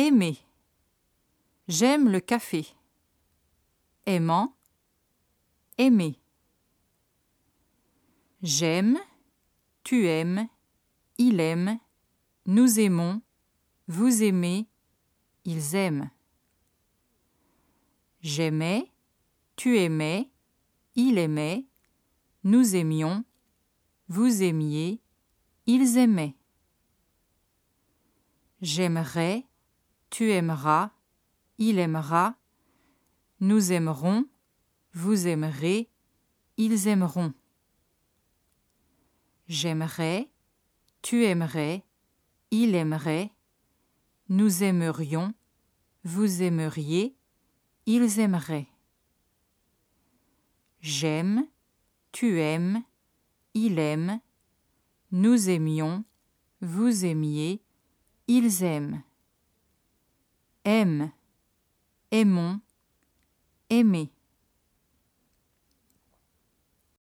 Aimer. J'aime le café. Aimant. Aimer. J'aime. Tu aimes. Il aime. Nous aimons. Vous aimez. Ils aiment. J'aimais. Tu aimais. Il aimait. Nous aimions. Vous aimiez. Ils aimaient. J'aimerais, tu aimeras, il aimera, nous aimerons, vous aimerez, ils aimeront. J'aimerais, tu aimerais, il aimerait, nous aimerions, vous aimeriez, ils aimeraient. J'aime, tu aimes, il aime, nous aimions, vous aimiez, ils aiment. Aime, aimons, aimer.